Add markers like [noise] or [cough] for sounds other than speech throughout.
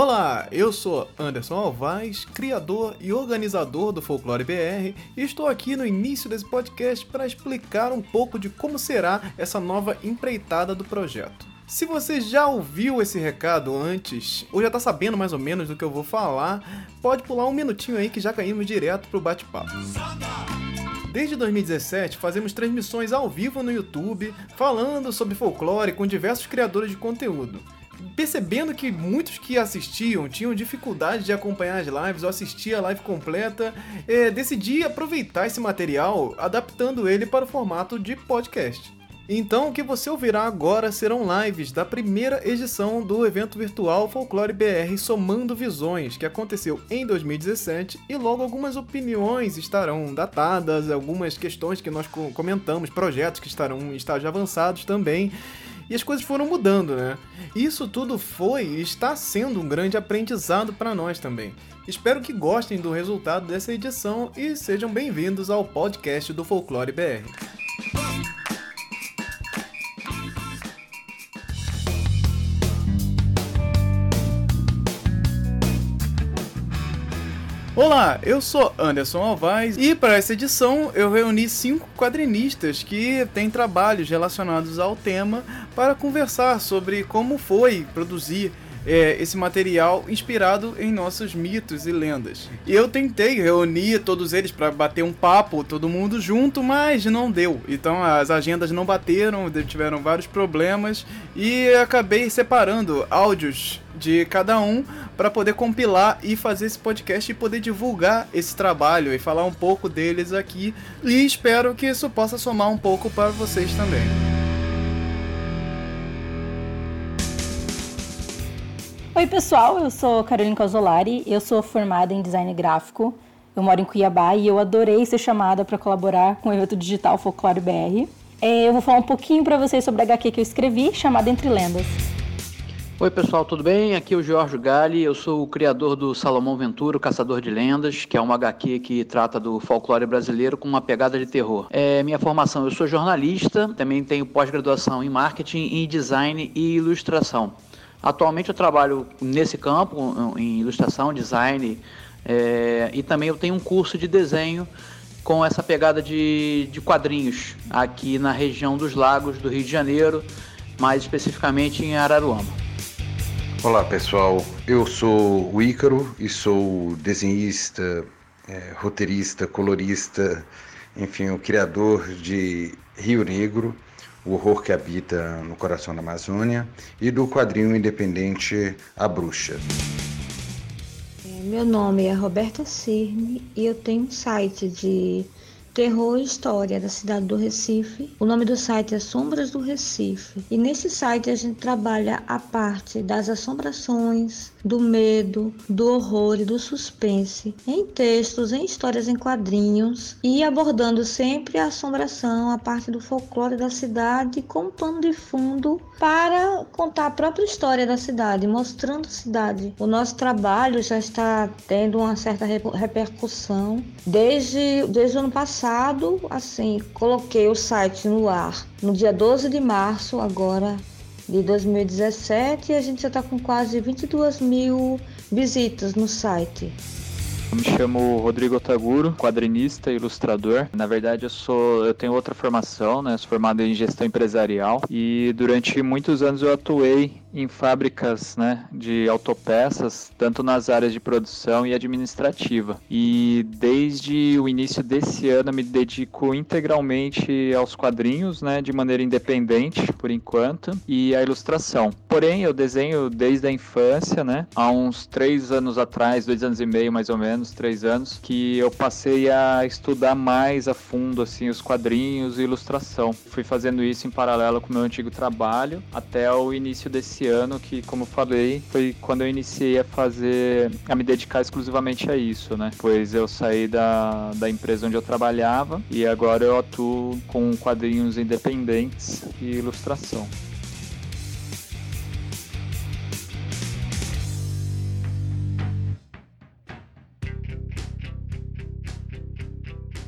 Olá, eu sou Anderson Alvaz, criador e organizador do Folclore BR, e estou aqui no início desse podcast para explicar um pouco de como será essa nova empreitada do projeto. Se você já ouviu esse recado antes, ou já está sabendo mais ou menos do que eu vou falar, pode pular um minutinho aí que já caímos direto pro bate-papo. Desde 2017, fazemos transmissões ao vivo no YouTube, falando sobre folclore com diversos criadores de conteúdo percebendo que muitos que assistiam tinham dificuldade de acompanhar as lives ou assistir a live completa, é, decidi aproveitar esse material adaptando ele para o formato de podcast. Então, o que você ouvirá agora serão lives da primeira edição do evento virtual Folclore BR Somando Visões, que aconteceu em 2017, e logo algumas opiniões estarão datadas, algumas questões que nós comentamos, projetos que estarão em estágios avançados também e as coisas foram mudando, né? Isso tudo foi e está sendo um grande aprendizado para nós também. Espero que gostem do resultado dessa edição e sejam bem-vindos ao podcast do Folclore BR. Olá, eu sou Anderson Alvaz e para essa edição eu reuni cinco quadrinistas que têm trabalhos relacionados ao tema para conversar sobre como foi produzir é, esse material inspirado em nossos mitos e lendas. E eu tentei reunir todos eles para bater um papo, todo mundo junto, mas não deu. Então as agendas não bateram, tiveram vários problemas e acabei separando áudios de cada um para poder compilar e fazer esse podcast e poder divulgar esse trabalho e falar um pouco deles aqui. E espero que isso possa somar um pouco para vocês também. Oi, pessoal, eu sou Carolina Casolari, eu sou formada em design gráfico. Eu moro em Cuiabá e eu adorei ser chamada para colaborar com o evento digital Folclore BR. É, eu vou falar um pouquinho para vocês sobre a HQ que eu escrevi, chamada Entre Lendas. Oi pessoal, tudo bem? Aqui é o Jorge Gali, eu sou o criador do Salomão Ventura, o Caçador de Lendas, que é uma HQ que trata do folclore brasileiro com uma pegada de terror. É minha formação, eu sou jornalista, também tenho pós-graduação em marketing, em design e ilustração. Atualmente eu trabalho nesse campo, em ilustração, design, é, e também eu tenho um curso de desenho com essa pegada de, de quadrinhos aqui na região dos lagos do Rio de Janeiro, mais especificamente em Araruama. Olá pessoal, eu sou o Ícaro e sou desenhista, é, roteirista, colorista, enfim, o criador de Rio Negro o horror que habita no coração da Amazônia, e do quadrinho independente A Bruxa. É, meu nome é Roberta Cirne e eu tenho um site de Terror e História da cidade do Recife. O nome do site é Sombras do Recife. E nesse site a gente trabalha a parte das assombrações, do medo, do horror e do suspense em textos, em histórias em quadrinhos e abordando sempre a assombração, a parte do folclore da cidade com pano de fundo para contar a própria história da cidade, mostrando a cidade. O nosso trabalho já está tendo uma certa repercussão desde, desde o ano passado passado, assim, coloquei o site no ar no dia 12 de março, agora de 2017, e a gente já está com quase 22 mil visitas no site. Eu me chamo Rodrigo Otaguro, quadrinista e ilustrador. Na verdade, eu sou, eu tenho outra formação, né? Sou formado em gestão empresarial e durante muitos anos eu atuei em fábricas né, de autopeças, tanto nas áreas de produção e administrativa. E desde o início desse ano me dedico integralmente aos quadrinhos, né, de maneira independente, por enquanto, e à ilustração. Porém, eu desenho desde a infância, né, há uns três anos atrás, dois anos e meio mais ou menos, três anos, que eu passei a estudar mais a fundo assim os quadrinhos e ilustração. Fui fazendo isso em paralelo com o meu antigo trabalho até o início desse esse ano que, como falei, foi quando eu iniciei a fazer, a me dedicar exclusivamente a isso, né? Pois eu saí da, da empresa onde eu trabalhava e agora eu atuo com quadrinhos independentes e ilustração.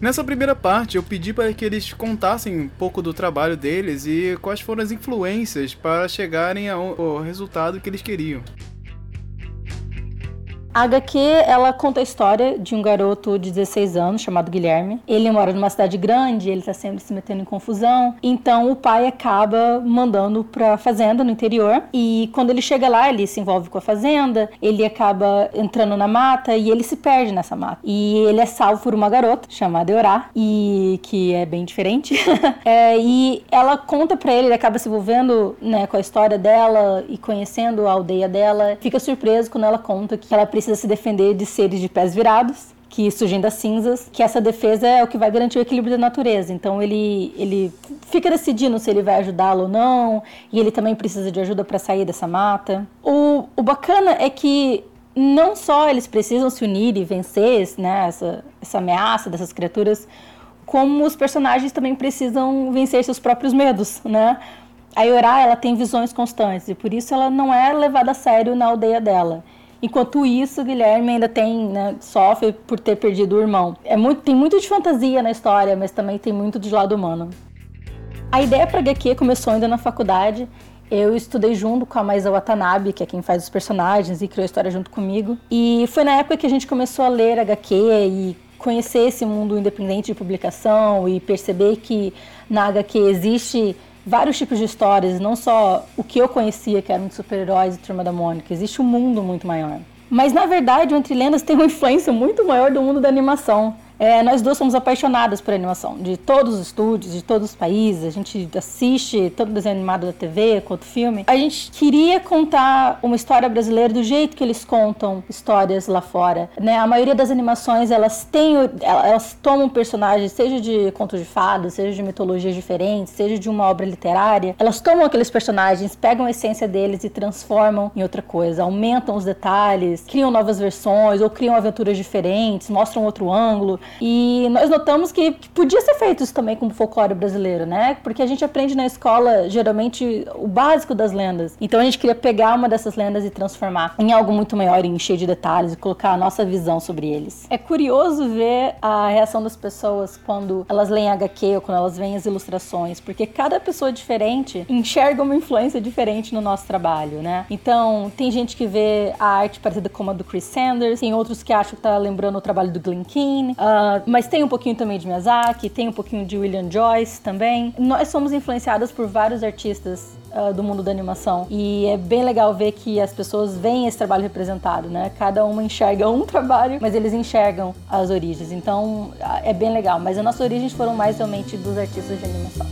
Nessa primeira parte, eu pedi para que eles contassem um pouco do trabalho deles e quais foram as influências para chegarem ao, resultado que eles queriam. A HQ, ela conta a história de um garoto de 16 anos chamado Guilherme. Ele mora numa cidade grande, ele tá sempre se metendo em confusão. Então o pai acaba mandando pra fazenda no interior. E quando ele chega lá, ele se envolve com a fazenda, ele acaba entrando na mata e ele se perde nessa mata. E ele é salvo por uma garota chamada Eurá, e que é bem diferente. [laughs] é, e ela conta pra ele, ele acaba se envolvendo né, com a história dela e conhecendo a aldeia dela. Fica surpreso quando ela conta que ela precisa se defender de seres de pés virados que surgem das cinzas, que essa defesa é o que vai garantir o equilíbrio da natureza. Então ele, ele fica decidindo se ele vai ajudá-lo ou não, e ele também precisa de ajuda para sair dessa mata. O, o bacana é que não só eles precisam se unir e vencer né, essa, essa ameaça dessas criaturas, como os personagens também precisam vencer seus próprios medos, né? A Yorá, ela tem visões constantes e por isso ela não é levada a sério na aldeia dela. Enquanto isso, Guilherme ainda tem, né, sofre por ter perdido o irmão. É muito, tem muito de fantasia na história, mas também tem muito de lado humano. A ideia para HQ começou ainda na faculdade. Eu estudei junto com a Maisa Watanabe, que é quem faz os personagens e criou a história junto comigo. E foi na época que a gente começou a ler HQ e conhecer esse mundo independente de publicação e perceber que na HQ existe vários tipos de histórias, não só o que eu conhecia, que eram de super-heróis e Turma da Mônica. Existe um mundo muito maior. Mas na verdade, o Entre Lendas tem uma influência muito maior do mundo da animação. É, nós duas somos apaixonadas por animação, de todos os estúdios, de todos os países. A gente assiste tanto desenho animado da TV quanto filme. A gente queria contar uma história brasileira do jeito que eles contam histórias lá fora. Né? A maioria das animações elas têm, elas tomam personagens, seja de contos de fadas, seja de mitologias diferentes, seja de uma obra literária. Elas tomam aqueles personagens, pegam a essência deles e transformam em outra coisa, aumentam os detalhes, criam novas versões ou criam aventuras diferentes, mostram outro ângulo. E nós notamos que, que, podia ser feito isso também com o folclore brasileiro, né? Porque a gente aprende na escola, geralmente, o básico das lendas. Então a gente queria pegar uma dessas lendas e transformar em algo muito maior, em cheio de detalhes, e colocar a nossa visão sobre eles. É curioso ver a reação das pessoas quando elas leem HQ ou quando elas veem as ilustrações, porque cada pessoa diferente enxerga uma influência diferente no nosso trabalho, né? Então, tem gente que vê a arte parecida com a do Chris Sanders, tem outros que acham que tá lembrando o trabalho do Glenn Keane. Uh, ah, mas tem um pouquinho também de Miyazaki, tem um pouquinho de William Joyce também. Nós somos influenciadas por vários artistas uh, do mundo da animação e é bem legal ver que as pessoas veem esse trabalho representado, né? Cada uma enxerga um [laughs] trabalho, mas eles enxergam as origens. Então uh, é bem legal. Mas as nossas origens foram mais realmente dos artistas de animação.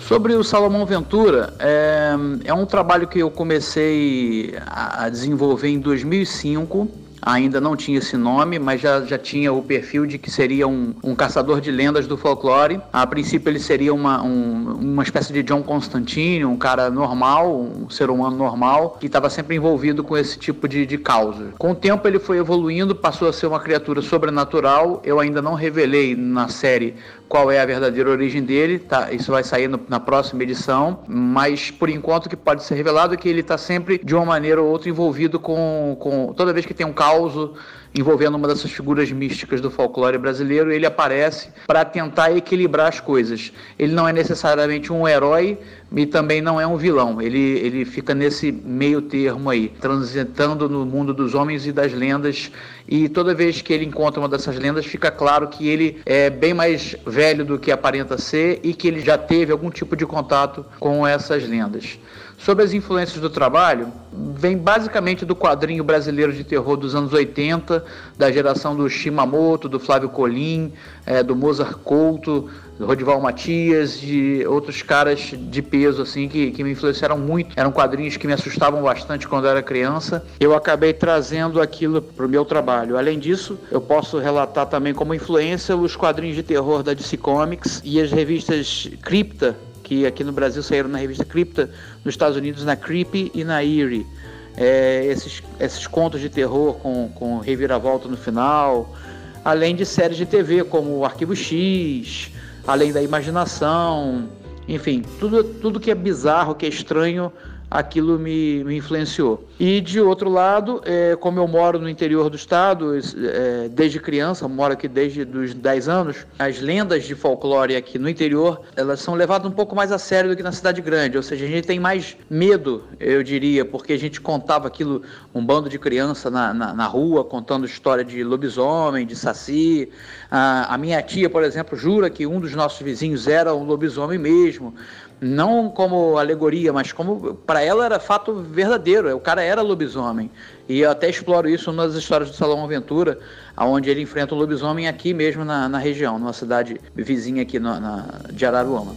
Sobre o Salomão Ventura, é, é um trabalho que eu comecei a desenvolver em 2005 ainda não tinha esse nome, mas já, já tinha o perfil de que seria um, um caçador de lendas do folclore. A princípio ele seria uma, um, uma espécie de John Constantine, um cara normal, um ser humano normal, que estava sempre envolvido com esse tipo de, de causa. Com o tempo ele foi evoluindo, passou a ser uma criatura sobrenatural. Eu ainda não revelei na série qual é a verdadeira origem dele, tá? Isso vai sair no, na próxima edição, mas por enquanto o que pode ser revelado é que ele está sempre de uma maneira ou outra envolvido com, com toda vez que tem um caos envolvendo uma dessas figuras místicas do folclore brasileiro, ele aparece para tentar equilibrar as coisas. Ele não é necessariamente um herói e também não é um vilão. Ele, ele fica nesse meio termo aí, transitando no mundo dos homens e das lendas. E toda vez que ele encontra uma dessas lendas, fica claro que ele é bem mais velho do que aparenta ser e que ele já teve algum tipo de contato com essas lendas. Sobre as influências do trabalho, vem basicamente do quadrinho brasileiro de terror dos anos 80, da geração do Shimamoto, do Flávio Colim, é, do Mozart Couto, Rodival Matias, de outros caras de peso assim que, que me influenciaram muito. Eram quadrinhos que me assustavam bastante quando eu era criança. Eu acabei trazendo aquilo para o meu trabalho. Além disso, eu posso relatar também como influência os quadrinhos de terror da DC Comics e as revistas Cripta, que aqui no Brasil saíram na revista Cripta, nos Estados Unidos na Creepy e na Eerie. É, esses, esses contos de terror com, com reviravolta no final, além de séries de TV como Arquivo X, além da imaginação, enfim, tudo, tudo que é bizarro, que é estranho, aquilo me, me influenciou. E de outro lado, é, como eu moro no interior do estado, é, desde criança, moro aqui desde os 10 anos, as lendas de folclore aqui no interior, elas são levadas um pouco mais a sério do que na cidade grande, ou seja, a gente tem mais medo, eu diria, porque a gente contava aquilo, um bando de criança na, na, na rua, contando história de lobisomem, de saci. A, a minha tia, por exemplo, jura que um dos nossos vizinhos era um lobisomem mesmo não como alegoria, mas como para ela era fato verdadeiro. O cara era lobisomem. E eu até exploro isso nas histórias do Salão Aventura, onde ele enfrenta o lobisomem aqui mesmo na, na região, numa cidade vizinha aqui na, na de Araruama.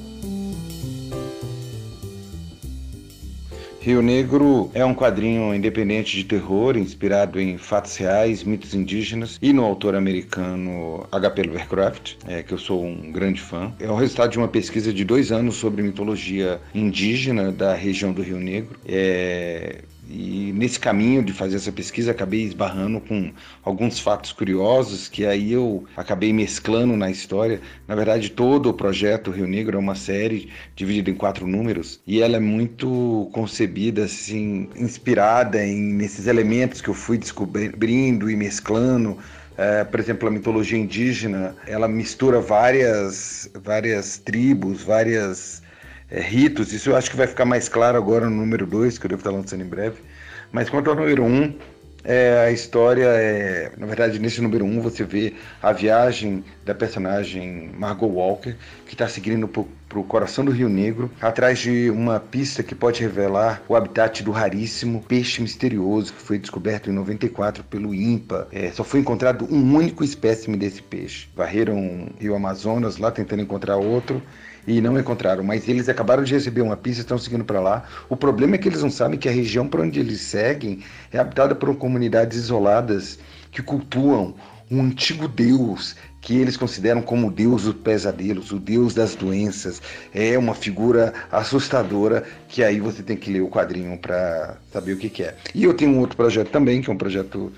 Rio Negro é um quadrinho independente de terror, inspirado em fatos reais, mitos indígenas e no autor americano H.P. Lovecraft, é, que eu sou um grande fã. É o resultado de uma pesquisa de dois anos sobre mitologia indígena da região do Rio Negro. É, e nesse caminho de fazer essa pesquisa, acabei esbarrando com alguns fatos curiosos que aí eu acabei mesclando na história. Na verdade, todo o projeto Rio Negro é uma série dividida em quatro números e ela é muito concebida, assim, inspirada em, nesses elementos que eu fui descobrindo e mesclando. É, por exemplo, a mitologia indígena, ela mistura várias, várias tribos, várias é, ritos. Isso eu acho que vai ficar mais claro agora no número 2, que eu devo estar lançando em breve. Mas quanto ao número 1, um, é, a história é. Na verdade, nesse número 1 um, você vê a viagem da personagem Margot Walker, que está seguindo para o coração do Rio Negro, atrás de uma pista que pode revelar o habitat do raríssimo peixe misterioso que foi descoberto em 94 pelo INPA. É, só foi encontrado um único espécime desse peixe. Varreram o Rio Amazonas lá tentando encontrar outro e não encontraram, mas eles acabaram de receber uma pista e estão seguindo para lá. O problema é que eles não sabem que a região por onde eles seguem é habitada por comunidades isoladas que cultuam um antigo deus que eles consideram como o deus dos pesadelos, o deus das doenças. É uma figura assustadora que aí você tem que ler o quadrinho para saber o que, que é. E eu tenho um outro projeto também, que é um projeto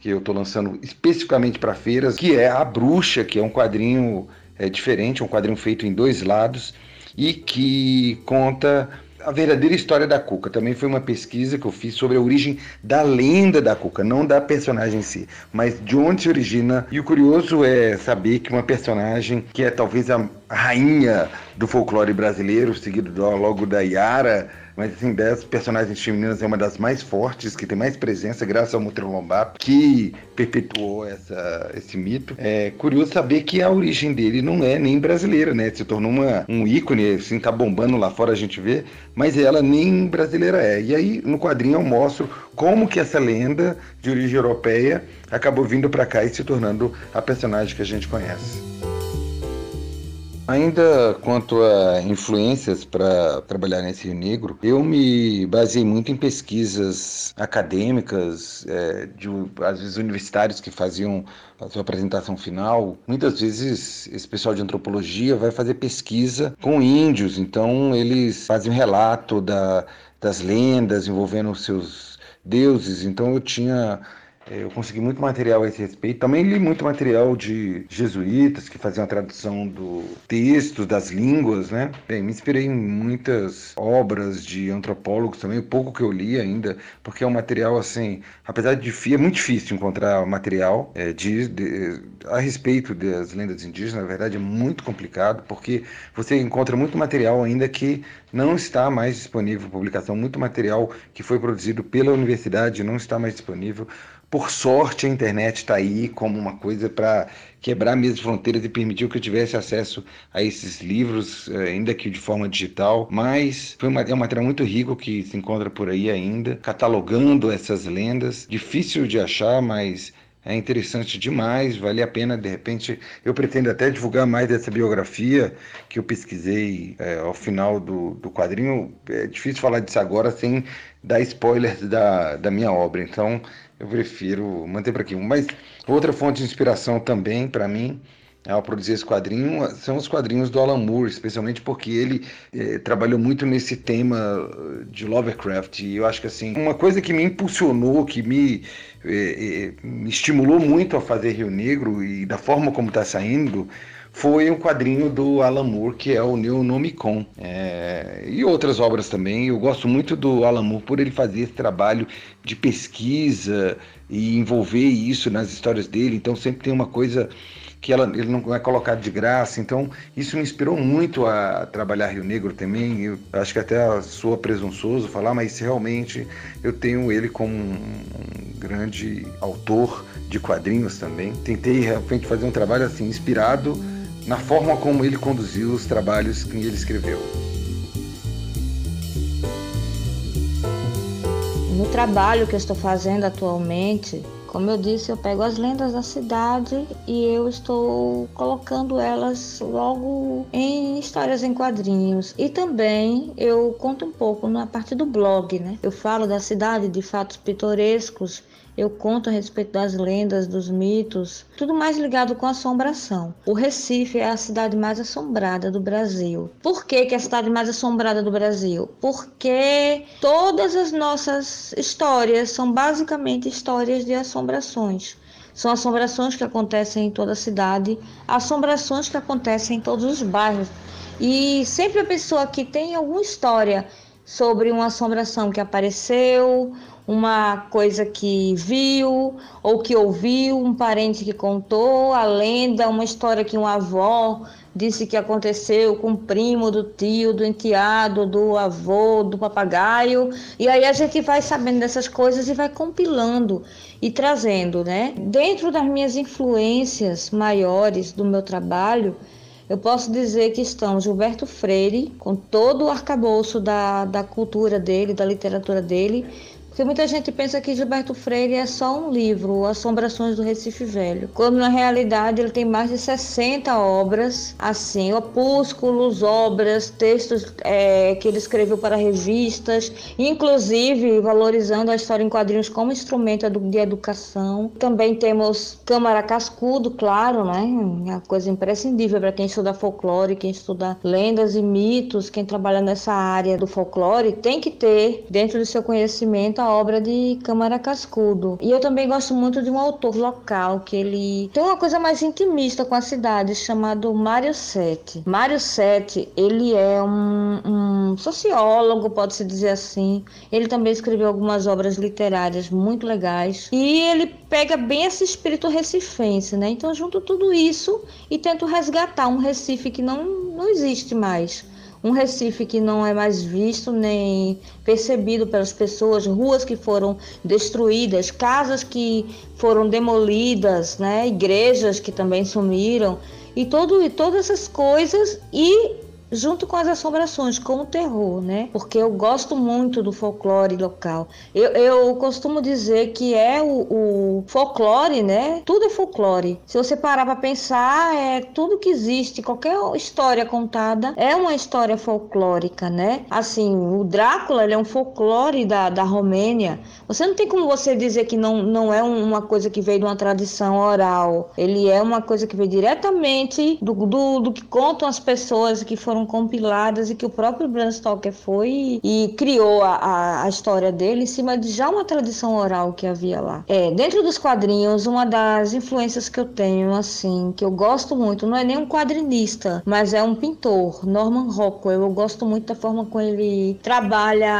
que eu estou lançando especificamente para feiras, que é A Bruxa, que é um quadrinho é diferente, um quadrinho feito em dois lados e que conta a verdadeira história da Cuca. Também foi uma pesquisa que eu fiz sobre a origem da lenda da Cuca, não da personagem em si, mas de onde se origina. E o curioso é saber que uma personagem que é talvez a rainha do folclore brasileiro, seguido logo da Yara, mas assim, das personagens femininas é uma das mais fortes, que tem mais presença, graças ao Monteiro Lobato, que perpetuou essa, esse mito. É curioso saber que a origem dele não é nem brasileira, né? Se tornou uma, um ícone, assim, tá bombando lá fora, a gente vê, mas ela nem brasileira é. E aí, no quadrinho, eu mostro como que essa lenda de origem europeia acabou vindo para cá e se tornando a personagem que a gente conhece. Ainda quanto a influências para trabalhar nesse Rio Negro, eu me baseei muito em pesquisas acadêmicas, é, de, às vezes universitários que faziam a sua apresentação final. Muitas vezes esse pessoal de antropologia vai fazer pesquisa com índios, então eles fazem um relato da, das lendas envolvendo os seus deuses. Então eu tinha eu consegui muito material a esse respeito. Também li muito material de jesuítas que faziam a tradução do texto, das línguas, né? Bem, me inspirei em muitas obras de antropólogos também, o pouco que eu li ainda, porque é um material assim, apesar de é muito difícil encontrar material é, de, de, a respeito das lendas indígenas, na verdade é muito complicado, porque você encontra muito material ainda que não está mais disponível publicação, muito material que foi produzido pela universidade não está mais disponível. Por sorte, a internet está aí como uma coisa para quebrar mesmo fronteiras e permitir que eu tivesse acesso a esses livros, eh, ainda que de forma digital. Mas foi uma, é um material muito rico que se encontra por aí ainda, catalogando essas lendas. Difícil de achar, mas é interessante demais, vale a pena, de repente, eu pretendo até divulgar mais dessa biografia que eu pesquisei é, ao final do, do quadrinho. É difícil falar disso agora sem dar spoilers da, da minha obra, então eu prefiro manter para aqui. Mas outra fonte de inspiração também para mim ao produzir esse quadrinho são os quadrinhos do Alan Moore, especialmente porque ele eh, trabalhou muito nesse tema de Lovecraft. E eu acho que assim, uma coisa que me impulsionou, que me, eh, me estimulou muito a fazer Rio Negro e da forma como está saindo foi um quadrinho do Alan Moore, que é o Neonomicon. É, e outras obras também. Eu gosto muito do Alan Moore por ele fazer esse trabalho de pesquisa e envolver isso nas histórias dele. Então sempre tem uma coisa que ela, ele não é colocado de graça. Então, isso me inspirou muito a trabalhar Rio Negro também. Eu acho que até sou presunçoso falar, mas realmente eu tenho ele como um grande autor de quadrinhos também. Tentei realmente fazer um trabalho assim inspirado na forma como ele conduziu os trabalhos que ele escreveu. No trabalho que eu estou fazendo atualmente, como eu disse, eu pego as lendas da cidade e eu estou colocando elas logo em histórias em quadrinhos. E também eu conto um pouco na parte do blog, né? Eu falo da cidade, de fatos pitorescos eu conto a respeito das lendas, dos mitos, tudo mais ligado com assombração. O Recife é a cidade mais assombrada do Brasil. Por que, que é a cidade mais assombrada do Brasil? Porque todas as nossas histórias são basicamente histórias de assombrações. São assombrações que acontecem em toda a cidade, assombrações que acontecem em todos os bairros. E sempre a pessoa que tem alguma história sobre uma assombração que apareceu, uma coisa que viu ou que ouviu, um parente que contou, a lenda, uma história que uma avó disse que aconteceu com o primo do tio, do enteado, do avô, do papagaio. E aí a gente vai sabendo dessas coisas e vai compilando e trazendo, né? Dentro das minhas influências maiores do meu trabalho, eu posso dizer que estão Gilberto Freire, com todo o arcabouço da, da cultura dele, da literatura dele, porque muita gente pensa que Gilberto Freire é só um livro, Assombrações do Recife Velho, quando na realidade ele tem mais de 60 obras, assim, opúsculos, obras, textos é, que ele escreveu para revistas, inclusive valorizando a história em quadrinhos como instrumento de educação. Também temos Câmara Cascudo, claro, né? É uma coisa imprescindível para quem estuda folclore, quem estuda lendas e mitos, quem trabalha nessa área do folclore, tem que ter dentro do seu conhecimento obra de Câmara Cascudo. E eu também gosto muito de um autor local que ele tem uma coisa mais intimista com a cidade, chamado Mário Sete. Mário Sete, ele é um, um sociólogo, pode-se dizer assim. Ele também escreveu algumas obras literárias muito legais. E ele pega bem esse espírito recifense, né? Então, junto tudo isso e tento resgatar um Recife que não, não existe mais um Recife que não é mais visto nem percebido pelas pessoas, ruas que foram destruídas, casas que foram demolidas, né, igrejas que também sumiram e todo e todas essas coisas e junto com as assombrações, com o terror, né? Porque eu gosto muito do folclore local. Eu, eu costumo dizer que é o, o, folclore, né? Tudo é folclore. Se você parar para pensar, é tudo que existe, qualquer história contada é uma história folclórica, né? Assim, o Drácula ele é um folclore da, da Romênia. Você não tem como você dizer que não, não é uma coisa que veio de uma tradição oral. Ele é uma coisa que veio diretamente do, do, do que contam as pessoas que foram compiladas e que o próprio Bram Stoker foi e criou a, a, a, história dele em cima de já uma tradição oral que havia lá. É, dentro dos quadrinhos, uma das influências que eu tenho, assim, que eu gosto muito, não é nem um quadrinista, mas é um pintor, Norman Rockwell. Eu gosto muito da forma como ele trabalha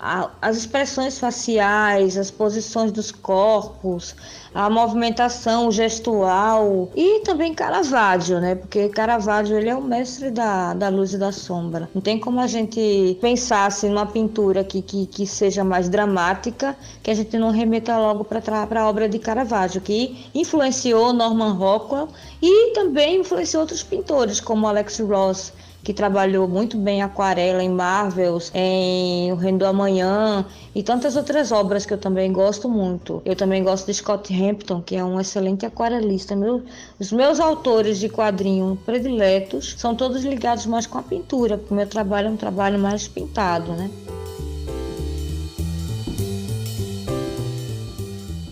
a, as expressões faciais, as posições dos corpos, a movimentação gestual e também Caravaggio, né? Porque Caravaggio ele é o mestre da, da luz e da sombra. Não tem como a gente pensar assim, numa pintura que, que, que seja mais dramática que a gente não remeta logo para a obra de Caravaggio, que influenciou Norman Rockwell e também influenciou outros pintores como Alex Ross que trabalhou muito bem aquarela em Marvels, em O Reino do Amanhã e tantas outras obras que eu também gosto muito. Eu também gosto de Scott Hampton, que é um excelente aquarelista. Meu, os meus autores de quadrinho prediletos são todos ligados mais com a pintura, porque o meu trabalho é um trabalho mais pintado, né?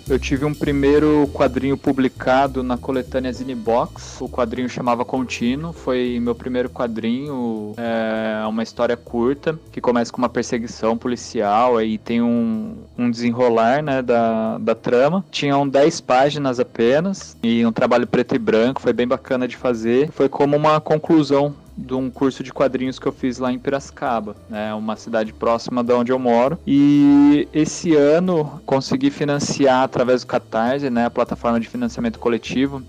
Eu tive um primeiro quadrinho publicado na coletânea Zinebox. O quadrinho chamava Contínuo. Foi meu primeiro quadrinho. É uma história curta que começa com uma perseguição policial. Aí tem um, um desenrolar né, da, da trama. Tinham 10 páginas apenas e um trabalho preto e branco. Foi bem bacana de fazer. Foi como uma conclusão de um curso de quadrinhos que eu fiz lá em Piracicaba, né, uma cidade próxima de onde eu moro. E esse ano consegui financiar através do Catarse, né, a plataforma de financiamento coletivo,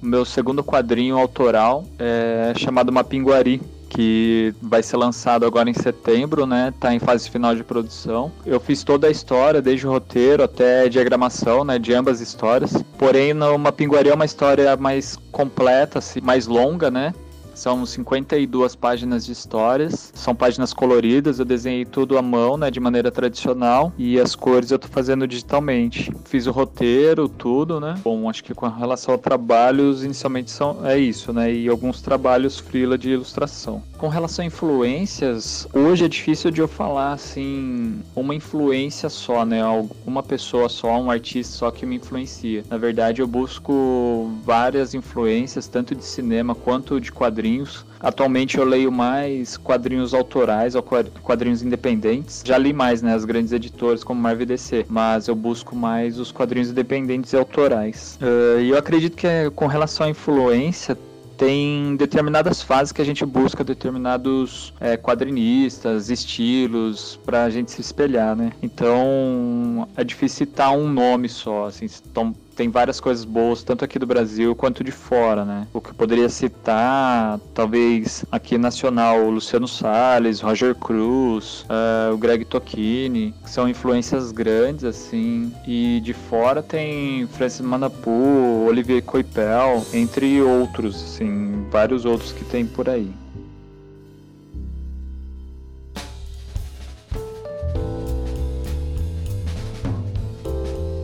meu segundo quadrinho autoral, é, chamado Mapinguari, que vai ser lançado agora em setembro, né? Tá em fase final de produção. Eu fiz toda a história, desde o roteiro até a diagramação, né? De ambas histórias. Porém, no Mapinguari é uma história mais completa, assim, mais longa, né? São 52 páginas de histórias, são páginas coloridas, eu desenhei tudo à mão, né, de maneira tradicional, e as cores eu tô fazendo digitalmente. Fiz o roteiro, tudo, né? Bom, acho que com relação a trabalhos, inicialmente são é isso, né? E alguns trabalhos freela de ilustração. Com relação a influências, hoje é difícil de eu falar assim, uma influência só, né? Uma pessoa só, um artista só que me influencia. Na verdade, eu busco várias influências, tanto de cinema quanto de quadrinhos. Atualmente eu leio mais quadrinhos autorais ou quadrinhos independentes. Já li mais, né, as grandes editoras como Marvel DC, mas eu busco mais os quadrinhos independentes e autorais. Uh, e eu acredito que com relação à influência, tem determinadas fases que a gente busca determinados é, quadrinistas, estilos, para a gente se espelhar, né? Então é difícil citar um nome só, assim, então, tem várias coisas boas, tanto aqui do Brasil quanto de fora, né? O que eu poderia citar, talvez aqui nacional, o Luciano Salles, Roger Cruz, uh, o Greg Tocchini, que são influências grandes, assim. E de fora tem Francis Manapu, Olivier Coipel, entre outros, assim, vários outros que tem por aí.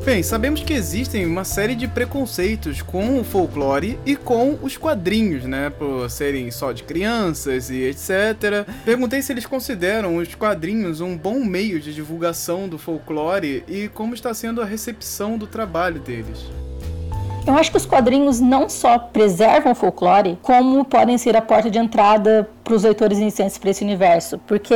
Bem, sabemos que existem uma série de preconceitos com o folclore e com os quadrinhos, né? Por serem só de crianças e etc. Perguntei se eles consideram os quadrinhos um bom meio de divulgação do folclore e como está sendo a recepção do trabalho deles. Eu acho que os quadrinhos não só preservam o folclore, como podem ser a porta de entrada para os leitores iniciantes para esse universo, porque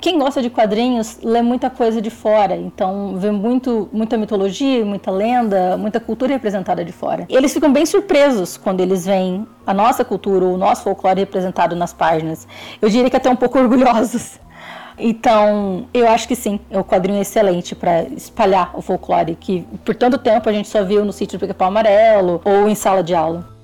quem gosta de quadrinhos lê muita coisa de fora, então vê muito, muita mitologia, muita lenda, muita cultura representada de fora. Eles ficam bem surpresos quando eles veem a nossa cultura, o nosso folclore representado nas páginas. Eu diria que até um pouco [laughs] orgulhosos. Então, eu acho que sim, o quadrinho é excelente para espalhar o folclore que por tanto tempo a gente só viu no sítio do Pica-Pau Amarelo ou em sala de aula.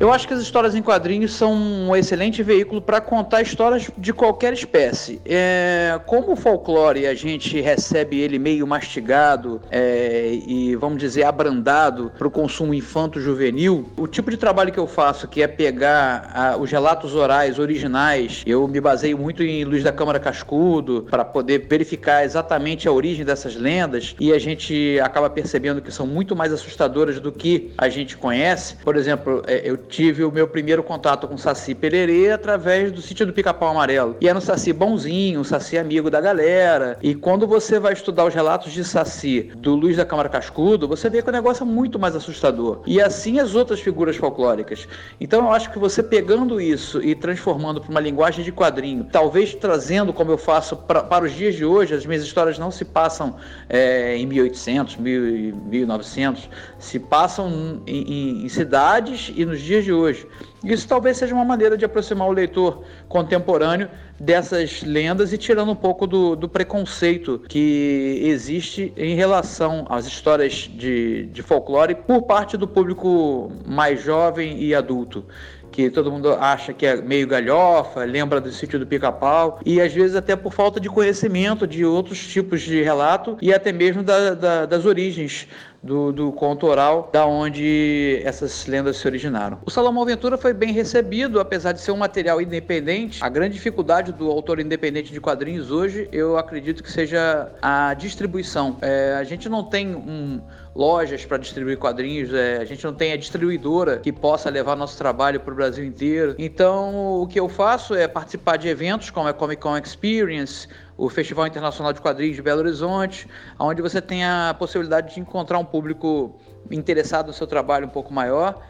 Eu acho que as histórias em quadrinhos são um excelente veículo para contar histórias de qualquer espécie. É, como o folclore a gente recebe ele meio mastigado é, e, vamos dizer, abrandado para o consumo infanto-juvenil, o tipo de trabalho que eu faço, que é pegar a, os relatos orais originais, eu me baseio muito em Luiz da Câmara Cascudo para poder verificar exatamente a origem dessas lendas e a gente acaba percebendo que são muito mais assustadoras do que a gente conhece. Por exemplo, é, eu tive o meu primeiro contato com o Saci Pererê através do sítio do Pica-Pau Amarelo. E era um Saci bonzinho, um Saci amigo da galera. E quando você vai estudar os relatos de Saci do Luiz da Câmara Cascudo, você vê que o negócio é muito mais assustador. E assim as outras figuras folclóricas. Então eu acho que você pegando isso e transformando para uma linguagem de quadrinho, talvez trazendo, como eu faço pra, para os dias de hoje, as minhas histórias não se passam é, em 1800, 1900, se passam em, em, em cidades e nos dias dias de hoje. Isso talvez seja uma maneira de aproximar o leitor contemporâneo dessas lendas e tirando um pouco do, do preconceito que existe em relação às histórias de, de folclore por parte do público mais jovem e adulto que todo mundo acha que é meio galhofa, lembra do sítio do pica-pau, e às vezes até por falta de conhecimento de outros tipos de relato e até mesmo da, da, das origens do, do conto oral, da onde essas lendas se originaram. O Salomão Ventura foi bem recebido, apesar de ser um material independente. A grande dificuldade do autor independente de quadrinhos hoje, eu acredito que seja a distribuição. É, a gente não tem um, lojas para distribuir quadrinhos, é, a gente não tem a distribuidora que possa levar nosso trabalho para o Brasil inteiro. Então, o que eu faço é participar de eventos como a Comic Con Experience, o Festival Internacional de Quadrinhos de Belo Horizonte, onde você tem a possibilidade de encontrar um público interessado no seu trabalho um pouco maior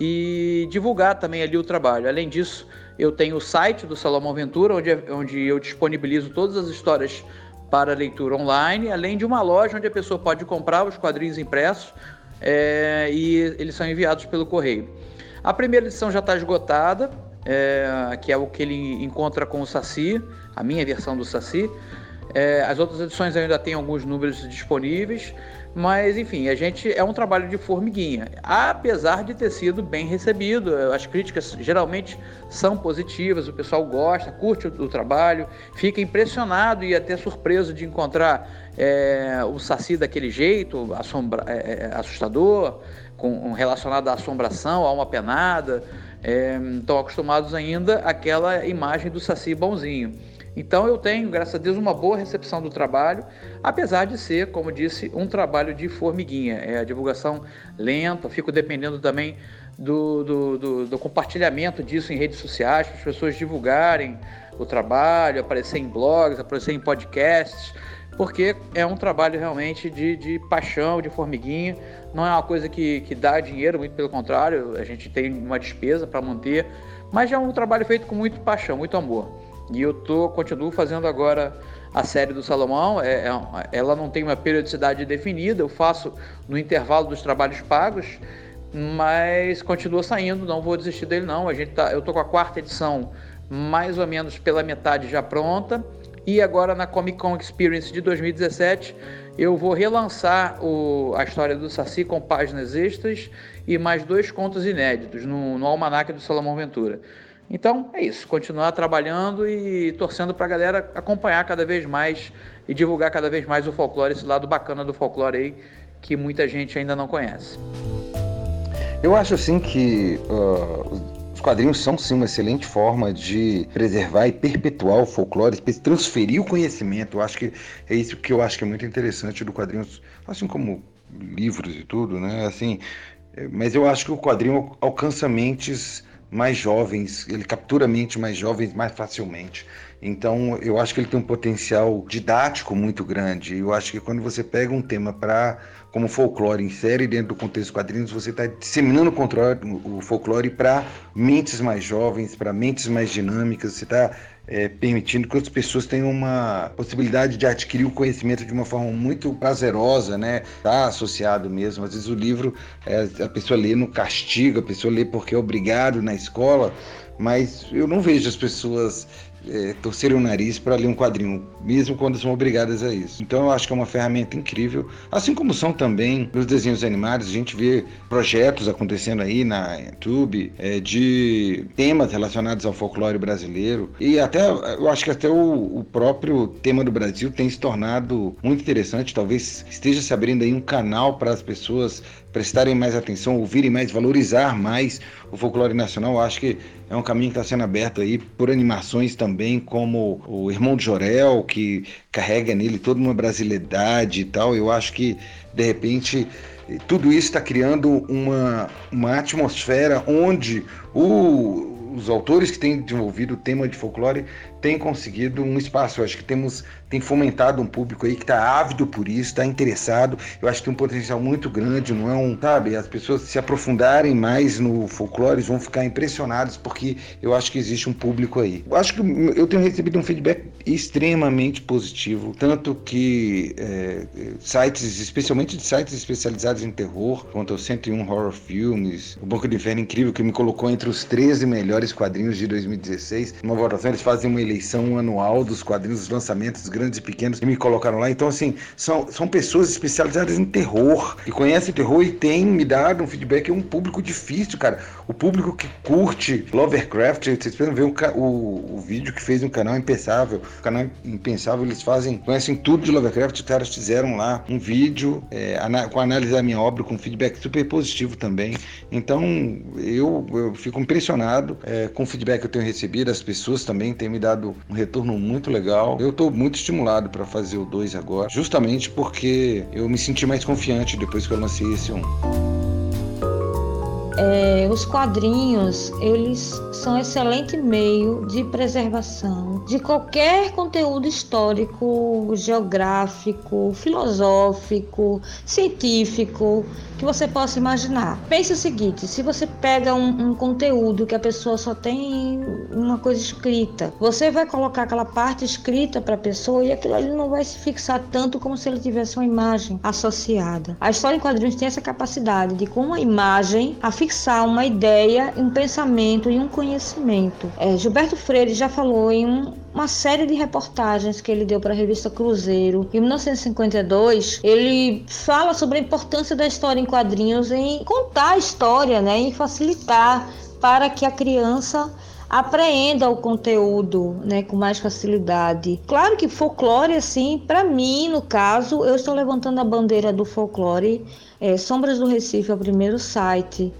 e divulgar também ali o trabalho. Além disso, eu tenho o site do Salomão Ventura, onde, onde eu disponibilizo todas as histórias para leitura online, além de uma loja onde a pessoa pode comprar os quadrinhos impressos é, e eles são enviados pelo correio. A primeira edição já está esgotada, é, que é o que ele encontra com o Saci, a minha versão do Saci. É, as outras edições ainda têm alguns números disponíveis. Mas, enfim, a gente é um trabalho de formiguinha, apesar de ter sido bem recebido. As críticas geralmente são positivas, o pessoal gosta, curte o, o trabalho, fica impressionado e até surpreso de encontrar é, o Saci daquele jeito, assombra, é, é assustador, com, relacionado à assombração, a uma penada. É, estão acostumados ainda àquela imagem do Saci bonzinho. Então eu tenho, graças a Deus, uma boa recepção do trabalho, apesar de ser, como disse, um trabalho de formiguinha. É a divulgação lenta, fico dependendo também do, do, do, do compartilhamento disso em redes sociais, para as pessoas divulgarem o trabalho, aparecer em blogs, aparecer em podcasts, porque é um trabalho realmente de, de paixão, de formiguinha. Não é uma coisa que, que dá dinheiro, muito pelo contrário, a gente tem uma despesa para manter, mas é um trabalho feito com muito paixão, muito amor. E eu tô, continuo fazendo agora a série do Salomão. É, é, ela não tem uma periodicidade definida, eu faço no intervalo dos trabalhos pagos, mas continua saindo, não vou desistir dele não. A gente tá, eu tô com a quarta edição mais ou menos pela metade já pronta. E agora na Comic Con Experience de 2017 eu vou relançar o, a história do Saci com páginas extras e mais dois contos inéditos no, no Almanac do Salomão Ventura. Então é isso, continuar trabalhando e torcendo para a galera acompanhar cada vez mais e divulgar cada vez mais o folclore, esse lado bacana do folclore aí que muita gente ainda não conhece. Eu acho assim que uh, os quadrinhos são sim uma excelente forma de preservar e perpetuar o folclore, transferir o conhecimento. Eu acho que é isso que eu acho que é muito interessante do quadrinho, assim como livros e tudo, né? Assim, é, mas eu acho que o quadrinho alcança mentes mais jovens, ele captura mentes mais jovens mais facilmente. Então, eu acho que ele tem um potencial didático muito grande. Eu acho que quando você pega um tema para como folclore, insere dentro do contexto quadrinhos, você está disseminando o folclore para mentes mais jovens, para mentes mais dinâmicas, você está é, permitindo que outras pessoas tenham uma possibilidade de adquirir o conhecimento de uma forma muito prazerosa, né? Tá associado mesmo. Às vezes o livro é, a pessoa lê no castigo, a pessoa lê porque é obrigado na escola, mas eu não vejo as pessoas é, torcerem o nariz para ler um quadrinho, mesmo quando são obrigadas a isso. Então eu acho que é uma ferramenta incrível, assim como são também nos desenhos animados, a gente vê projetos acontecendo aí na YouTube é, de temas relacionados ao folclore brasileiro. E até eu acho que até o, o próprio tema do Brasil tem se tornado muito interessante, talvez esteja se abrindo aí um canal para as pessoas prestarem mais atenção, ouvirem mais, valorizar mais o folclore nacional. Acho que é um caminho que está sendo aberto aí por animações também, como o Irmão de Jorel, que carrega nele toda uma brasilidade e tal. Eu acho que, de repente, tudo isso está criando uma, uma atmosfera onde o, os autores que têm desenvolvido o tema de folclore têm conseguido um espaço. Eu acho que temos tem fomentado um público aí que está ávido por isso, está interessado. Eu acho que tem um potencial muito grande, não é um, sabe? As pessoas se aprofundarem mais no folclore vão ficar impressionados porque eu acho que existe um público aí. Eu acho que eu tenho recebido um feedback extremamente positivo, tanto que é, sites, especialmente de sites especializados em terror, quanto o 101 Horror Filmes, o Banco de Inferno Incrível, que me colocou entre os 13 melhores quadrinhos de 2016. Uma votação, eles fazem uma eleição anual dos quadrinhos, dos lançamentos grandes e pequenos, e me colocaram lá. Então, assim, são, são pessoas especializadas em terror, que conhecem terror e têm me dado um feedback. É um público difícil, cara. O público que curte Lovecraft, vocês precisam ver o, o vídeo que fez um canal Impensável. O canal Impensável, eles fazem, conhecem tudo de Lovecraft. Os caras fizeram lá um vídeo é, com análise da minha obra, com feedback super positivo também. Então, eu, eu fico impressionado é, com o feedback que eu tenho recebido. As pessoas também têm me dado um retorno muito legal. Eu estou muito estimulado para fazer o 2 agora, justamente porque eu me senti mais confiante depois que eu lancei esse 1. Um. é, os quadrinhos eles são excelente meio de preservação de qualquer conteúdo histórico, geográfico, filosófico, científico que você possa imaginar. Pense o seguinte: se você pega um, um conteúdo que a pessoa só tem uma coisa escrita, você vai colocar aquela parte escrita para a pessoa e aquilo ali não vai se fixar tanto como se ele tivesse uma imagem associada. A história em quadrinhos tem essa capacidade de, com uma imagem, afixar uma ideia, um pensamento e um conhecimento. É, Gilberto Freire já falou em um, uma série de reportagens que ele deu para a revista Cruzeiro. Em 1952, ele fala sobre a importância da história em quadrinhos em contar a história, né, em facilitar para que a criança apreenda o conteúdo, né, com mais facilidade. Claro que folclore, assim, para mim, no caso, eu estou levantando a bandeira do folclore. É, Sombras do Recife é o primeiro site,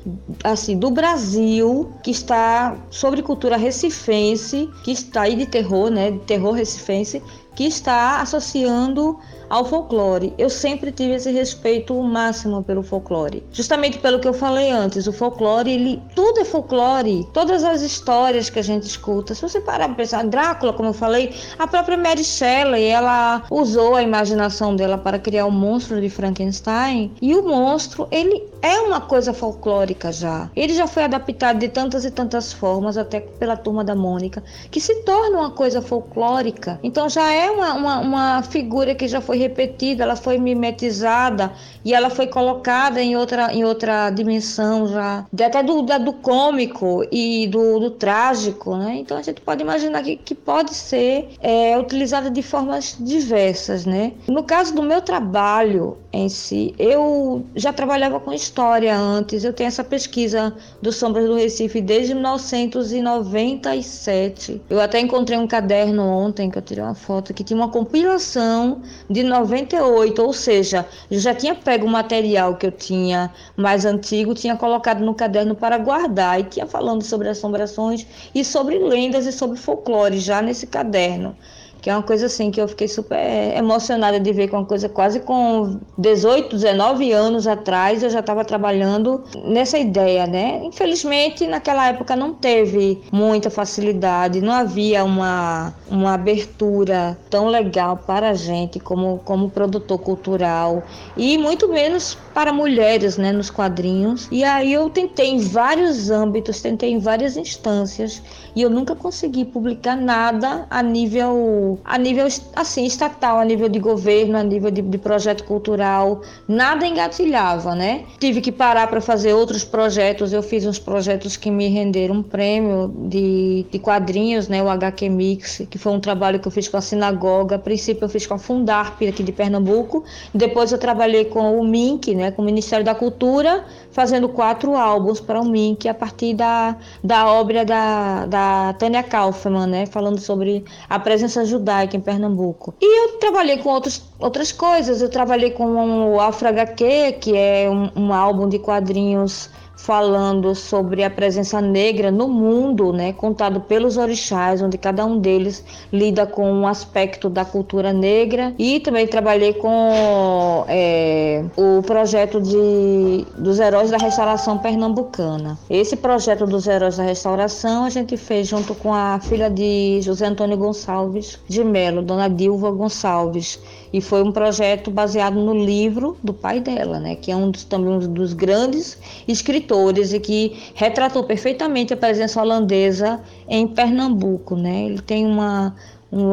assim, do Brasil que está sobre cultura recifense, que está aí de terror, né, de terror recifense, que está associando ao folclore. Eu sempre tive esse respeito máximo pelo folclore. Justamente pelo que eu falei antes, o folclore, ele tudo é folclore. Todas as histórias que a gente escuta, se você parar para pensar, Drácula, como eu falei, a própria Mary Shelley, ela usou a imaginação dela para criar o monstro de Frankenstein, e o monstro, ele é uma coisa folclórica já. Ele já foi adaptado de tantas e tantas formas, até pela turma da Mônica, que se torna uma coisa folclórica. Então já é uma, uma, uma figura que já foi repetida, ela foi mimetizada e ela foi colocada em outra, em outra dimensão já, até do, do cômico e do, do trágico, né? Então a gente pode imaginar que, que pode ser é, utilizada de formas diversas, né? No caso do meu trabalho em si, eu já trabalhava com história antes, eu tenho essa pesquisa do Sombras do Recife desde 1997. Eu até encontrei um caderno ontem que eu tirei uma foto que tinha uma compilação de 98, ou seja, eu já tinha pego o material que eu tinha mais antigo, tinha colocado no caderno para guardar e tinha falando sobre assombrações e sobre lendas e sobre folclore já nesse caderno que é uma coisa assim que eu fiquei super emocionada de ver com uma coisa quase com 18, 19 anos atrás eu já estava trabalhando nessa ideia, né? Infelizmente naquela época não teve muita facilidade, não havia uma, uma abertura tão legal para a gente como, como produtor cultural e muito menos para mulheres, né, nos quadrinhos. E aí eu tentei em vários âmbitos, tentei em várias instâncias e eu nunca consegui publicar nada a nível a nível assim estatal, a nível de governo, a nível de, de projeto cultural, nada engatilhava, né? Tive que parar para fazer outros projetos. Eu fiz uns projetos que me renderam um prêmio de, de quadrinhos, né? O HQ Mix, que foi um trabalho que eu fiz com a sinagoga. A princípio eu fiz com a Fundarp aqui de Pernambuco. Depois eu trabalhei com o Mink, né? Com o Ministério da Cultura, fazendo quatro álbuns para o Mink a partir da, da obra da, da Tânia Kaufmann, né? Falando sobre a presença judaica em Pernambuco. E eu trabalhei com outros, outras coisas. Eu trabalhei com o Afro HQ, que é um, um álbum de quadrinhos falando sobre a presença negra no mundo, né, contado pelos orixás, onde cada um deles lida com um aspecto da cultura negra. E também trabalhei com é, o projeto de, dos Heróis da Restauração Pernambucana. Esse projeto dos Heróis da Restauração a gente fez junto com a filha de José Antônio Gonçalves de Melo, Dona Dilva Gonçalves. E foi um projeto baseado no livro do pai dela, né, que é um dos, também um dos grandes escritores e que retratou perfeitamente a presença holandesa em Pernambuco. Né? Ele tem uma, um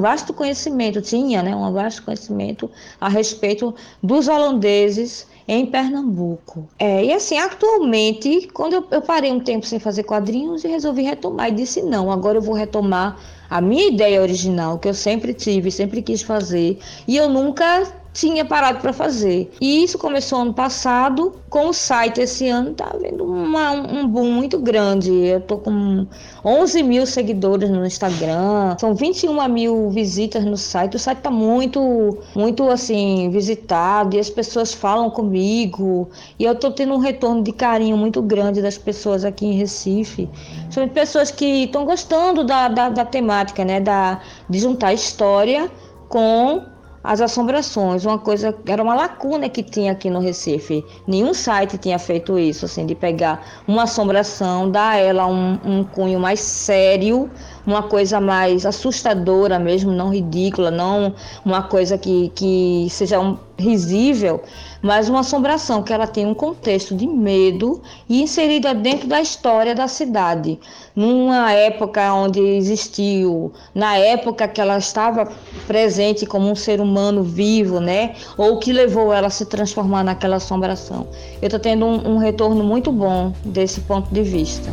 vasto conhecimento, tinha né, um vasto conhecimento a respeito dos holandeses em Pernambuco. É, e assim, atualmente, quando eu, eu, parei um tempo sem fazer quadrinhos e resolvi retomar, e disse: não, agora eu vou retomar a minha ideia original, que eu sempre tive, sempre quis fazer, e eu nunca tinha parado para fazer. E isso começou ano passado, com o site esse ano tá vendo uma, um boom muito grande. Eu tô com 11 mil seguidores no Instagram, são 21 mil visitas no site. O site tá muito, muito assim, visitado e as pessoas falam comigo. E eu tô tendo um retorno de carinho muito grande das pessoas aqui em Recife. São pessoas que estão gostando da, da, da temática, né? Da, de juntar história com as assombrações, uma coisa era uma lacuna que tinha aqui no Recife. Nenhum site tinha feito isso, assim, de pegar uma assombração, dar ela um, um cunho mais sério, uma coisa mais assustadora mesmo, não ridícula, não uma coisa que, que seja um, risível, mas uma assombração que ela tem um contexto de medo e inserida dentro da história da cidade, numa época onde existiu, na época que ela estava presente como um ser humano vivo, né? Ou que levou ela a se transformar naquela assombração. Eu estou tendo um, um retorno muito bom desse ponto de vista.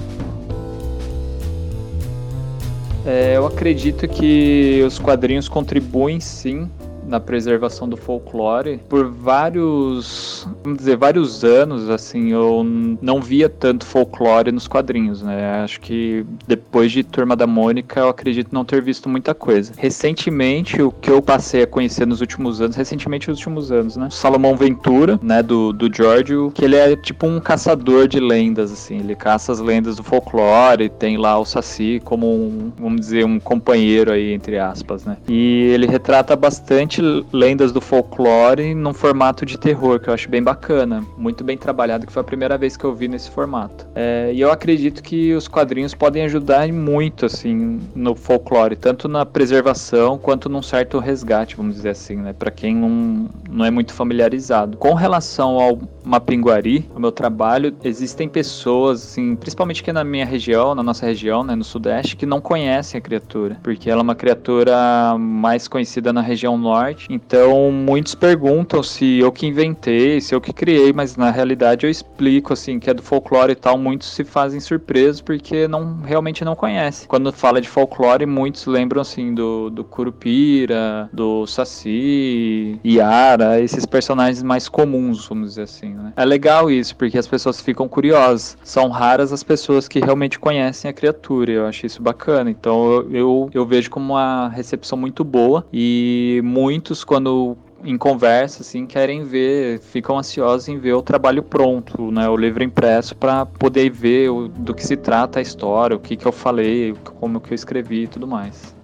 É, eu acredito que os quadrinhos contribuem sim na preservação do folclore por vários, vamos dizer, vários anos, assim, eu não via tanto folclore nos quadrinhos, né? Acho que depois de Turma da Mônica, eu acredito não ter visto muita coisa. Recentemente, o que eu passei a conhecer nos últimos anos, recentemente nos últimos anos, né? Salomão Ventura, né, do, do Giorgio, que ele é tipo um caçador de lendas, assim, ele caça as lendas do folclore, tem lá o Saci como um, vamos dizer, um companheiro aí, entre aspas, né? E ele retrata bastante lendas do folclore num formato de terror, que eu acho bem bacana. Muito bem trabalhado, que foi a primeira vez que eu vi nesse formato. É, e eu acredito que os quadrinhos podem ajudar muito, assim, no folclore, tanto na preservação quanto num certo resgate, vamos dizer assim, né? Pra quem não, não é muito familiarizado. Com relação ao Mapinguari, o meu trabalho, existem pessoas, assim, principalmente aqui na minha região, na nossa região, né, no Sudeste, que não conhecem a criatura, porque ela é uma criatura mais conhecida na região norte Então, muitos perguntam se eu que inventei, se eu que criei, mas na realidade eu explico assim que é do folclore e tal. Muitos se fazem surpresos porque não realmente não conhecem. Quando fala de folclore, muitos lembram assim do, do Curupira, do Saci, Yara, esses personagens mais comuns, vamos dizer assim. Né? É legal isso porque as pessoas ficam curiosas. São raras as pessoas que realmente conhecem a criatura. Eu acho isso bacana. Então eu, eu, eu vejo como uma recepção muito boa e muito muitos, quando em conversa, assim, querem ver, ficam ansiosos em ver o trabalho pronto, né, o livro impresso, para poder ver o, do que se trata a história, o que, que eu falei, como que eu escrevi e tudo mais.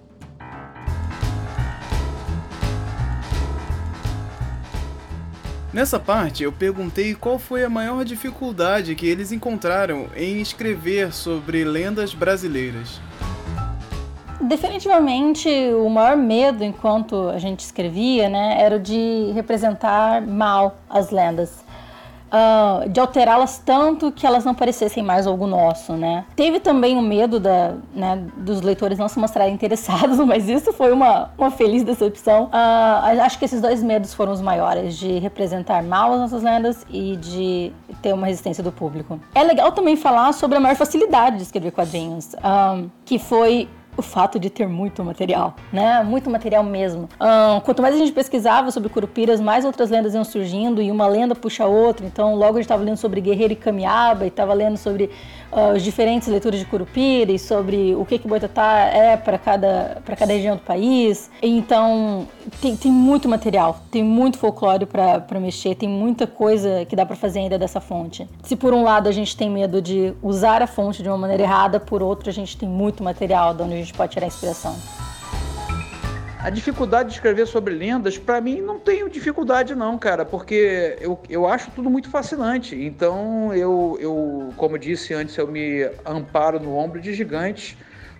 Nessa parte, eu perguntei qual foi a maior dificuldade que eles encontraram em escrever sobre lendas brasileiras. Definitivamente, o maior medo enquanto a gente escrevia, né, era de representar mal as lendas. Uh, de alterá-las tanto que elas não parecessem mais algo nosso, né? Teve também o medo da, né, dos leitores não se mostrarem interessados, [laughs] mas isso foi uma, uma feliz decepção. Uh, acho que esses dois medos foram os maiores, de representar mal as nossas lendas e de ter uma resistência do público. É legal também falar sobre a maior facilidade de escrever quadrinhos, uh, que foi o fato de ter muito material, né? Muito material mesmo. Um, quanto mais a gente pesquisava sobre Curupiras, mais outras lendas iam surgindo e uma lenda puxa a outra. Então, logo a gente estava lendo sobre Guerreiro e Camiaba e estava lendo sobre uh, as diferentes leituras de Curupira e sobre o que que Boitatá é para cada, para cada região do país. Então, tem, tem muito material, tem muito folclore para mexer, tem muita coisa que dá para fazer ainda dessa fonte. Se por um lado a gente tem medo de usar a fonte de uma maneira errada, por outro a gente tem muito material de onde gente pode tirar inspiração. A dificuldade de escrever sobre lendas, para mim, não tenho dificuldade não, cara, porque eu, eu acho tudo muito fascinante. Então, eu, eu, como disse antes, eu me amparo no ombro de gigantes,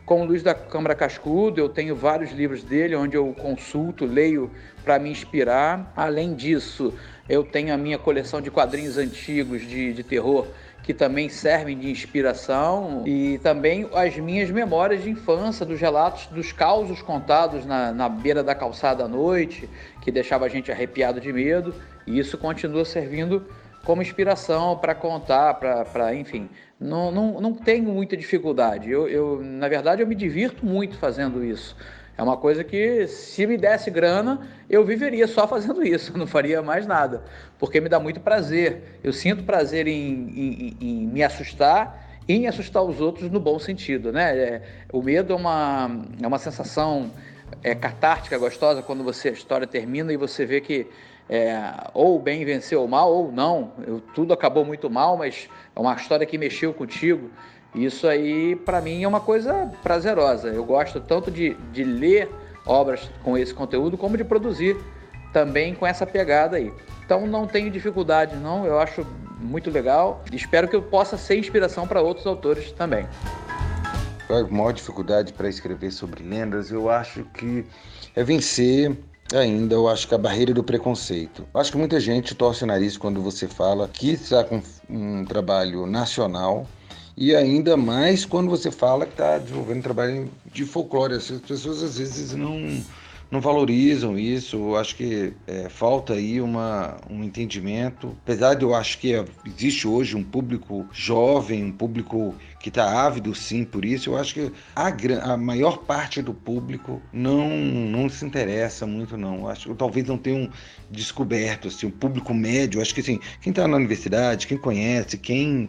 como Luiz da Câmara Cascudo, eu tenho vários livros dele, onde eu consulto, leio para me inspirar. Além disso, eu tenho a minha coleção de quadrinhos antigos de, de terror, que também servem de inspiração, e também as minhas memórias de infância, dos relatos, dos causos contados na, na beira da calçada à noite, que deixava a gente arrepiado de medo, e isso continua servindo como inspiração para contar, para, enfim, não, não, não tenho muita dificuldade. Eu, eu, na verdade, eu me divirto muito fazendo isso. É uma coisa que, se me desse grana, eu viveria só [laughs] fazendo isso, não faria mais nada, porque me dá muito prazer. Eu sinto prazer em, em, em me assustar e em assustar os outros no bom sentido, né? É, o medo é uma, é uma sensação é, catártica, gostosa, quando você a história termina e você vê que é, ou o bem venceu o mal ou não. Eu, tudo acabou muito mal, mas é uma história que mexeu contigo. Isso aí, para mim, é uma coisa prazerosa. Eu gosto tanto de, de ler obras com esse conteúdo, como de produzir também com essa pegada aí. Então não tenho dificuldade não, eu acho muito legal. Espero que eu possa ser inspiração para outros autores também. A maior dificuldade para escrever sobre lendas, eu acho que é vencer ainda, eu acho que a barreira do preconceito. Eu acho que muita gente torce o nariz quando você fala que está com um trabalho nacional e ainda mais quando você fala que está desenvolvendo trabalho de folclore. As pessoas às vezes não não valorizam isso. Acho que é, falta aí uma, um entendimento. Apesar de eu acho que existe hoje um público jovem, um público que está ávido sim por isso, eu acho que a, a maior parte do público não, não se interessa muito, não. Eu acho que talvez não tenham descoberto, assim, o público médio, acho que assim, quem está na universidade, quem conhece, quem.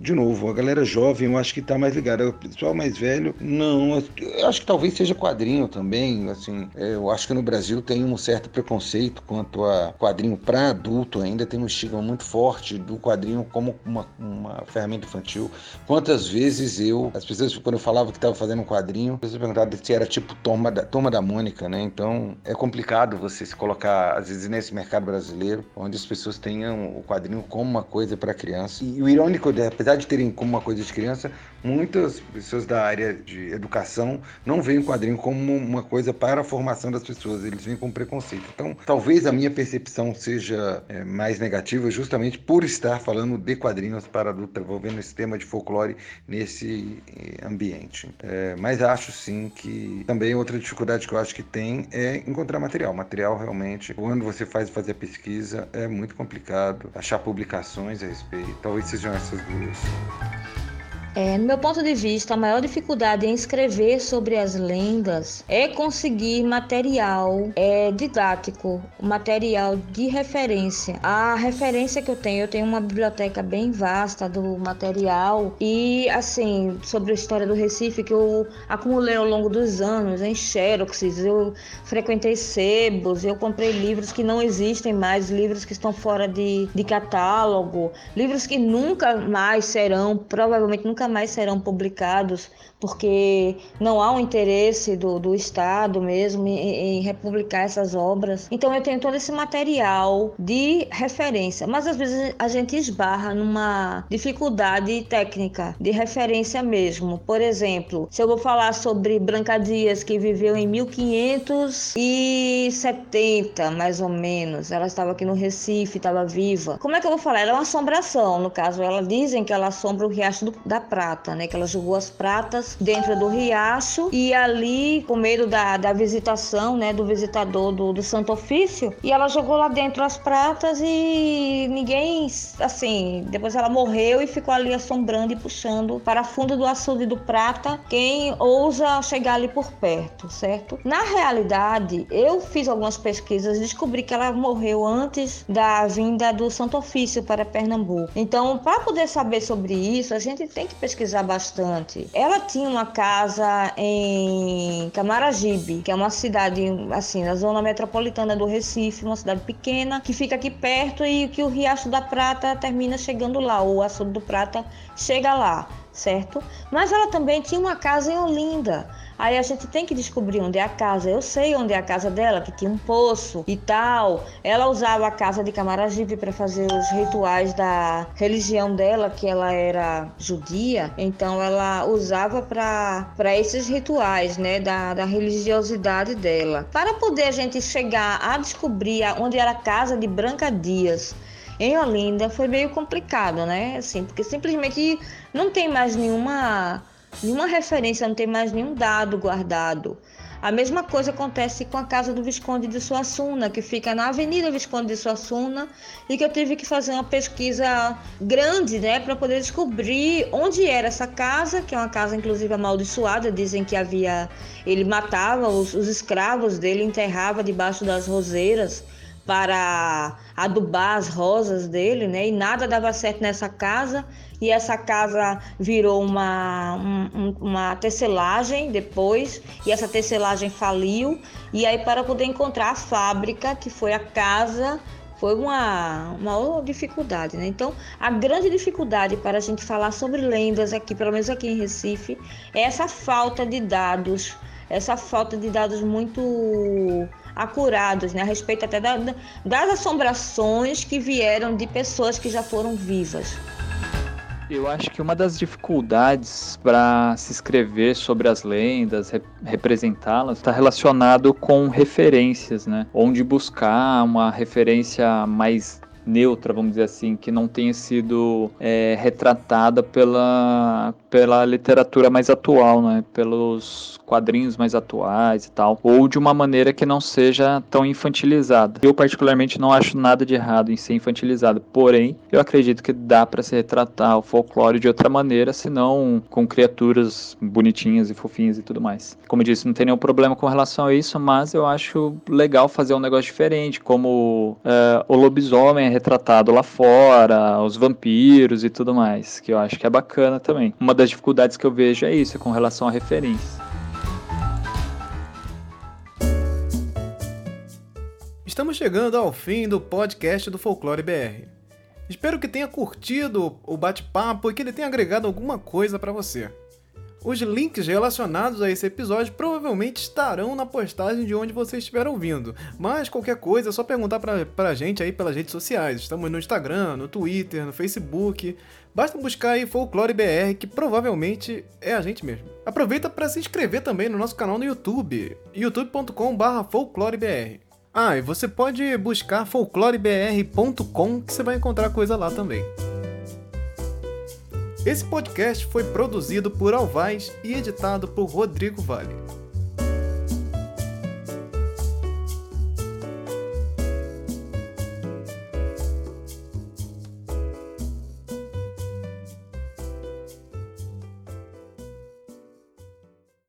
De novo, a galera jovem eu acho que está mais ligada. O pessoal mais velho, não. Eu acho que talvez seja quadrinho também, assim. É, eu acho que no Brasil tem um certo preconceito quanto a quadrinho para adulto ainda, tem um estigma muito forte do quadrinho como uma, uma ferramenta infantil Quantas vezes eu, as pessoas, quando eu falava que estava fazendo um quadrinho, as pessoas perguntavam se era tipo Toma da, Toma da Mônica, né? Então é complicado você se colocar, às vezes, nesse mercado brasileiro, onde as pessoas tenham o quadrinho como uma coisa para criança. E o irônico, apesar de terem como uma coisa de criança, muitas pessoas da área de educação não veem o quadrinho como uma coisa para a formação das pessoas, eles veem com preconceito. Então, talvez a minha percepção seja é, mais negativa justamente por estar falando de quadrinhos para adultos, envolvendo esse tema de folclore nesse eh, ambiente. É, mas acho sim que também outra dificuldade que eu acho que tem é encontrar material. Material realmente, quando você faz fazer a pesquisa, é muito complicado achar publicações a respeito. Talvez sejam essas duas. É, no meu ponto de vista, a maior dificuldade em escrever sobre as lendas é conseguir material é, didático, material de referência. A referência que eu tenho, eu tenho uma biblioteca bem vasta do material e, assim, sobre a história do Recife que eu acumulei ao longo dos anos em xeroxes, eu frequentei sebos, eu comprei livros que não existem mais, livros que estão fora de, de catálogo, livros que nunca mais serão, provavelmente nunca nunca mais serão publicados porque não há um interesse do, do Estado mesmo em, em republicar essas obras. Então eu tenho todo esse material de referência, mas às vezes a gente esbarra numa dificuldade técnica de referência mesmo. Por exemplo, se eu vou falar sobre Branca Dias, que viveu em 1570, mais ou menos, ela estava aqui no Recife, estava viva. Como é que eu vou falar? Ela é uma assombração, no caso, ela dizem que ela assombra o riacho do, da prata, né? Que ela jogou as pratas dentro do riacho e ali, com medo da, da visitação, né, do visitador do, do Santo Ofício, e ela jogou lá dentro as pratas e ninguém, assim, depois ela morreu e ficou ali assombrando e puxando para fundo do açude do Prata quem ousa chegar ali por perto, certo? Na realidade, eu fiz algumas pesquisas e descobri que ela morreu antes da vinda do Santo Ofício para Pernambuco. Então, para poder saber sobre isso, a gente tem que pesquisar bastante. Ela tinha tinha uma casa em Camaragibe, que é uma cidade assim, na zona metropolitana do Recife, uma cidade pequena que fica aqui perto e que o Riacho da Prata termina chegando lá, o Açude do Prata chega lá, certo? Mas ela também tinha uma casa em Olinda. Aí a gente tem que descobrir onde é a casa. Eu sei onde é a casa dela, que tinha um poço e tal. Ela usava a casa de Camaragibe para fazer os rituais da religião dela, que ela era judia. Então ela usava para esses rituais, né, da, da religiosidade dela. Para poder a gente chegar a descobrir onde era a casa de Branca Dias, em Olinda foi meio complicado, né? Assim, porque simplesmente não tem mais nenhuma nenhuma referência, não tem mais nenhum dado guardado. A mesma coisa acontece com a casa do Visconde de Suassuna, que fica na Avenida Visconde de Suassuna, e que eu tive que fazer uma pesquisa grande, né, para poder descobrir onde era essa casa, que é uma casa inclusive amaldiçoada, dizem que havia ele matava os, os escravos dele, enterrava debaixo das roseiras para adubar as rosas dele, né? E nada dava certo nessa casa. E essa casa virou uma, um, uma tecelagem depois, e essa tecelagem faliu. E aí, para poder encontrar a fábrica, que foi a casa, foi uma, uma dificuldade, né? Então, a grande dificuldade para a gente falar sobre lendas aqui, pelo menos aqui em Recife, é essa falta de dados, essa falta de dados muito acurados, né, a respeito até da, das assombrações que vieram de pessoas que já foram vivas. Eu acho que uma das dificuldades para se escrever sobre as lendas, rep representá-las, está relacionado com referências, né? Onde buscar uma referência mais neutra, vamos dizer assim, que não tenha sido é, retratada pela, pela literatura mais atual, né? pelos quadrinhos mais atuais e tal, ou de uma maneira que não seja tão infantilizada. Eu particularmente não acho nada de errado em ser infantilizado, porém eu acredito que dá para se retratar o folclore de outra maneira, senão com criaturas bonitinhas e fofinhas e tudo mais. Como eu disse, não tem nenhum problema com relação a isso, mas eu acho legal fazer um negócio diferente, como uh, o lobisomem é retratado lá fora, os vampiros e tudo mais, que eu acho que é bacana também. Uma das dificuldades que eu vejo é isso, com relação a referências. Estamos chegando ao fim do podcast do Folclore BR. Espero que tenha curtido o bate-papo e que ele tenha agregado alguma coisa para você. Os links relacionados a esse episódio provavelmente estarão na postagem de onde você estiver ouvindo, mas qualquer coisa é só perguntar pra, pra gente aí pelas redes sociais. Estamos no Instagram, no Twitter, no Facebook. Basta buscar aí Folclore BR, que provavelmente é a gente mesmo. Aproveita para se inscrever também no nosso canal no YouTube, youtube.com/folclorebr. Ah, e você pode buscar folclorebr.com que você vai encontrar coisa lá também. Esse podcast foi produzido por Alvaz e editado por Rodrigo Vale.